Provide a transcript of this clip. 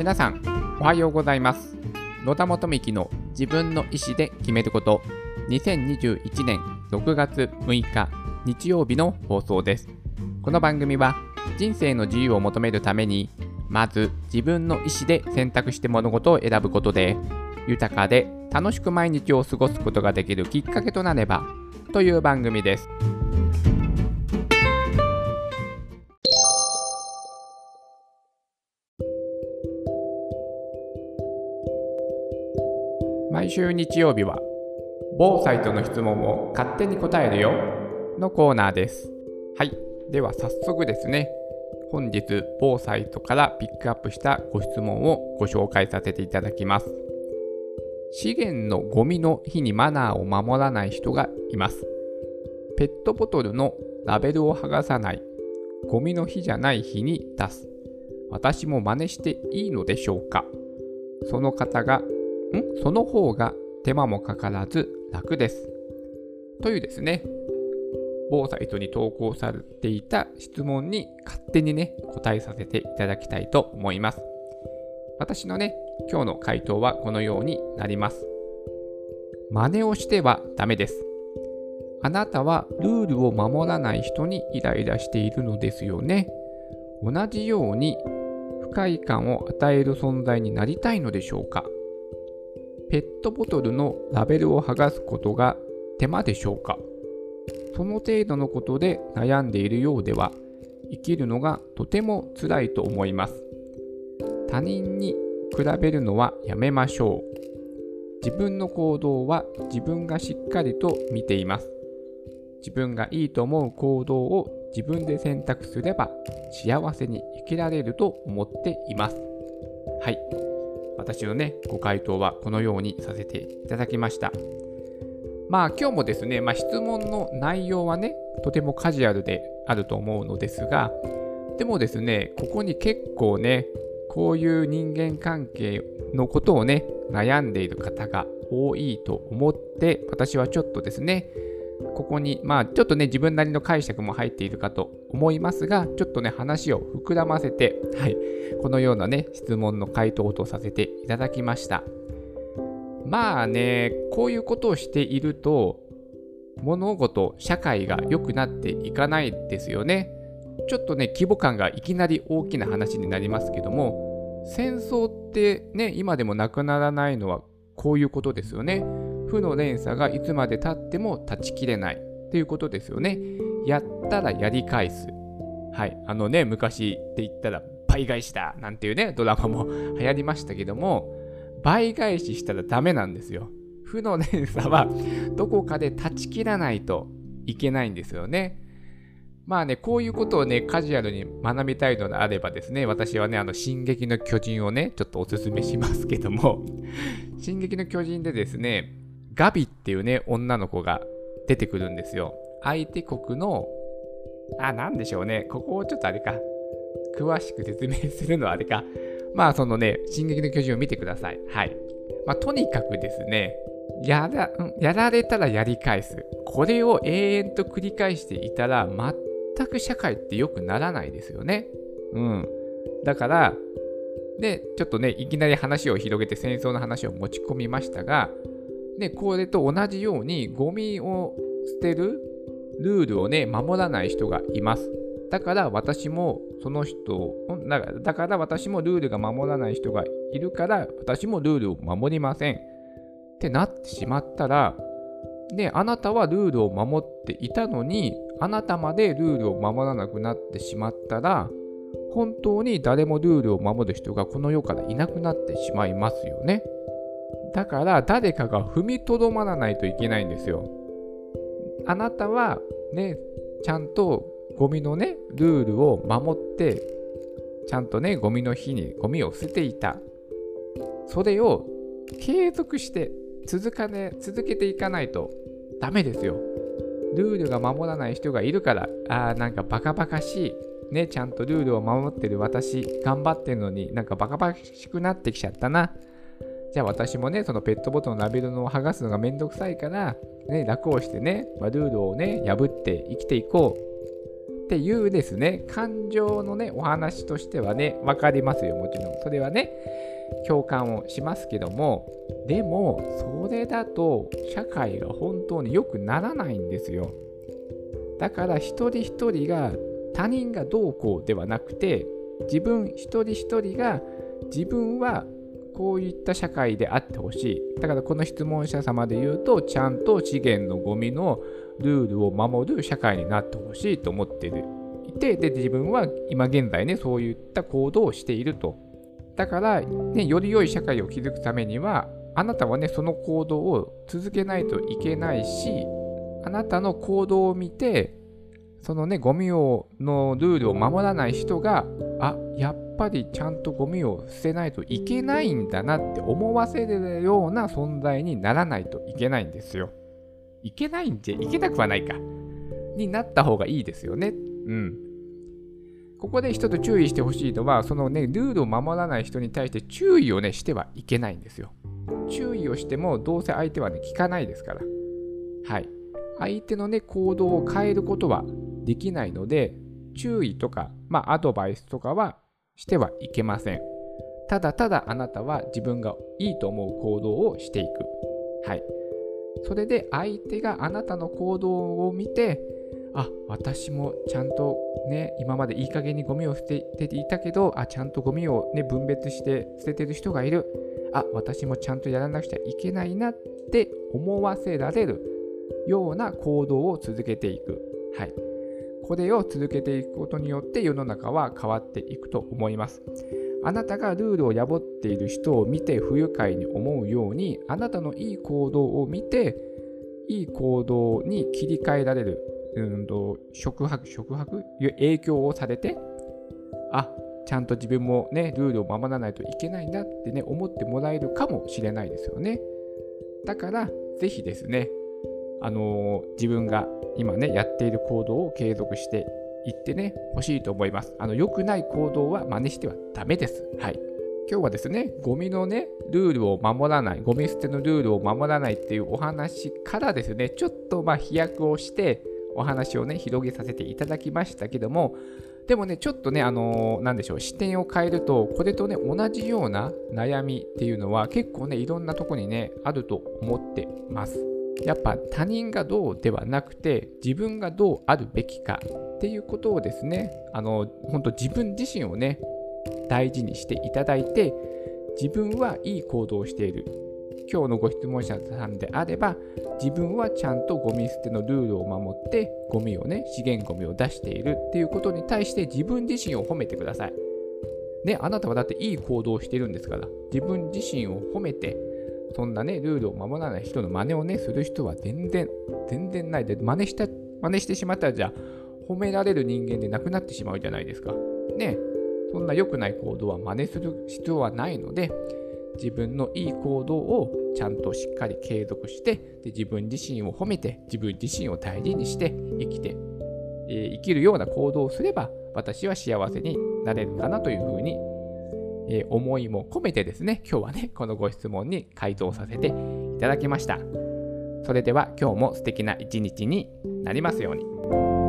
皆さんおはようございます。野田元幹の自分の意思で決めること。2021年6月6日日曜日の放送です。この番組は人生の自由を求めるためにまず自分の意思で選択して物事を選ぶことで豊かで楽しく毎日を過ごすことができるきっかけとなればという番組です。毎週日曜日は某サイトの質問を勝手に答えるよのコーナーです。はい。では早速ですね本日某サイトからピックアップしたご質問をご紹介させていただきます。資源のゴミの日にマナーを守らない人がいます。ペットボトルのラベルを剥がさないゴミの日じゃない日に出す。私も真似していいのでしょうか。その方がん？その方が手間もかからず楽です。というですね、某サイトに投稿されていた質問に勝手にね、答えさせていただきたいと思います。私のね、今日の回答はこのようになります。真似をしてはダメです。あなたはルールを守らない人にイライラしているのですよね。同じように不快感を与える存在になりたいのでしょうかペットボトルのラベルを剥がすことが手間でしょうか？その程度のことで悩んでいるようでは生きるのがとても辛いと思います。他人に比べるのはやめましょう。自分の行動は自分がしっかりと見ています。自分がいいと思う行動を自分で選択すれば幸せに生きられると思っています。はい。私のね、ご回答はこのようにさせていただきました。まあ今日もですね、まあ、質問の内容はね、とてもカジュアルであると思うのですが、でもですね、ここに結構ね、こういう人間関係のことをね、悩んでいる方が多いと思って、私はちょっとですね、ここに、まあ、ちょっとね、自分なりの解釈も入っているかと思いますが、ちょっとね、話を膨らませて、はい、このようなね、質問の回答とさせていただきました。まあね、こういうことをしていると、物事、社会が良くなっていかないですよね。ちょっとね、規模感がいきなり大きな話になりますけども、戦争ってね、今でもなくならないのはこういうことですよね。負の連鎖がいつまでたっても断ち切れないということですよね。やったらやり返す。はい。あのね、昔って言ったら倍返しだなんていうね、ドラマも流行りましたけども、倍返ししたらダメなんですよ。負の連鎖はどこかで断ち切らないといけないんですよね。まあね、こういうことをね、カジュアルに学びたいのであればですね、私はね、あの、進撃の巨人をね、ちょっとおすすめしますけども、進撃の巨人でですね、ガビっていうね、女の子が出てくるんですよ。相手国の、あ、なんでしょうね。ここをちょっとあれか。詳しく説明するのはあれか。まあ、そのね、進撃の巨人を見てください。はい。まあ、とにかくですね、やら、やられたらやり返す。これを永遠と繰り返していたら、全く社会って良くならないですよね。うん。だから、で、ちょっとね、いきなり話を広げて戦争の話を持ち込みましたが、で、これと同じようにゴミを捨てるルールをね、守らない人がいます。だから私もその人だから私もルールが守らない人がいるから私もルールを守りませんってなってしまったらであなたはルールを守っていたのにあなたまでルールを守らなくなってしまったら本当に誰もルールを守る人がこの世からいなくなってしまいますよね。だから誰かが踏みとどまらないといけないんですよ。あなたはね、ちゃんとゴミのね、ルールを守って、ちゃんとね、ゴミの日にゴミを捨てていた。それを継続して続かね、続けていかないとダメですよ。ルールが守らない人がいるから、ああ、なんかバカバカしい。ね、ちゃんとルールを守ってる私、頑張ってるのになんかバカバカしくなってきちゃったな。じゃあ私もね、そのペットボトルのラベルの剥がすのがめんどくさいから、ね、楽をしてね、まあ、ルールをね、破って生きていこう。っていうですね、感情のね、お話としてはね、分かりますよ、もちろん。それはね、共感をしますけども、でも、それだと社会が本当に良くならないんですよ。だから一人一人が他人がどうこうではなくて、自分一人一人が自分はこういった社会であってほしい。だからこの質問者様で言うと、ちゃんと資源のゴミのルールを守る社会になってほしいと思っていて、で、自分は今現在ね、そういった行動をしていると。だから、ね、より良い社会を築くためには、あなたはね、その行動を続けないといけないし、あなたの行動を見て、そのね、ゴミをのルールを守らない人が、あやっぱりちゃんとゴミを捨てないといけないんだなって思わせるような存在にならないといけないんですよ。いけないんじゃ、いけなくはないか。になった方がいいですよね。うん。ここで一つ注意してほしいのは、そのね、ルールを守らない人に対して注意をね、してはいけないんですよ。注意をしても、どうせ相手はね、聞かないですから。はい。相手のね、行動を変えることはできないので、注意とか、まあ、アドバイスとかはしてはいけません。ただただあなたは自分がいいと思う行動をしていく。はい。それで相手があなたの行動を見て、あ、私もちゃんとね、今までいい加減にゴミを捨てていたけど、あ、ちゃんとゴミをね、分別して捨ててる人がいる。あ、私もちゃんとやらなくちゃいけないなって思わせられるような行動を続けていく。はい。これを続けていくことによって世の中は変わっていくと思います。あなたがルールを破っている人を見て不愉快に思うように、あなたのいい行動を見て、いい行動に切り替えられる、うんと、触白、触白？影響をされて、あ、ちゃんと自分もね、ルールを守らないといけないんだってね、思ってもらえるかもしれないですよね。だから、ぜひですね、あの、自分が今ね、やっている行動を継続していってね、欲しいと思います。あの、良くない行動は真似してはダメです。はい。今日はですね、ゴミのね、ルールを守らない、ゴミ捨てのルールを守らないっていうお話からですね、ちょっとまあ飛躍をして、お話をね、広げさせていただきましたけども、でもね、ちょっとね、あのー、なんでしょう、視点を変えると、これとね、同じような悩みっていうのは結構ね、いろんなとこにね、あると思ってます。やっぱ他人がどうではなくて自分がどうあるべきかっていうことをですねあの本当自分自身をね大事にしていただいて自分はいい行動をしている。今日のご質問者さんであれば自分はちゃんとゴミ捨てのルールを守ってゴミをね資源ゴミを出しているっていうことに対して自分自身を褒めてください。ねあなたはだっていい行動をしているんですから自分自身を褒めてそんなね、ルールを守らない人の真似をね、する人は全然、全然ないで、真似した、真似してしまったらじゃあ、褒められる人間でなくなってしまうじゃないですか。ね、そんな良くない行動は真似する必要はないので、自分のいい行動をちゃんとしっかり継続して、で自分自身を褒めて、自分自身を大事にして生きて、えー、生きるような行動をすれば、私は幸せになれるかなというふうにえー、思いも込めてですね、今日はね、このご質問に回答させていただきました。それでは今日も素敵な一日になりますように。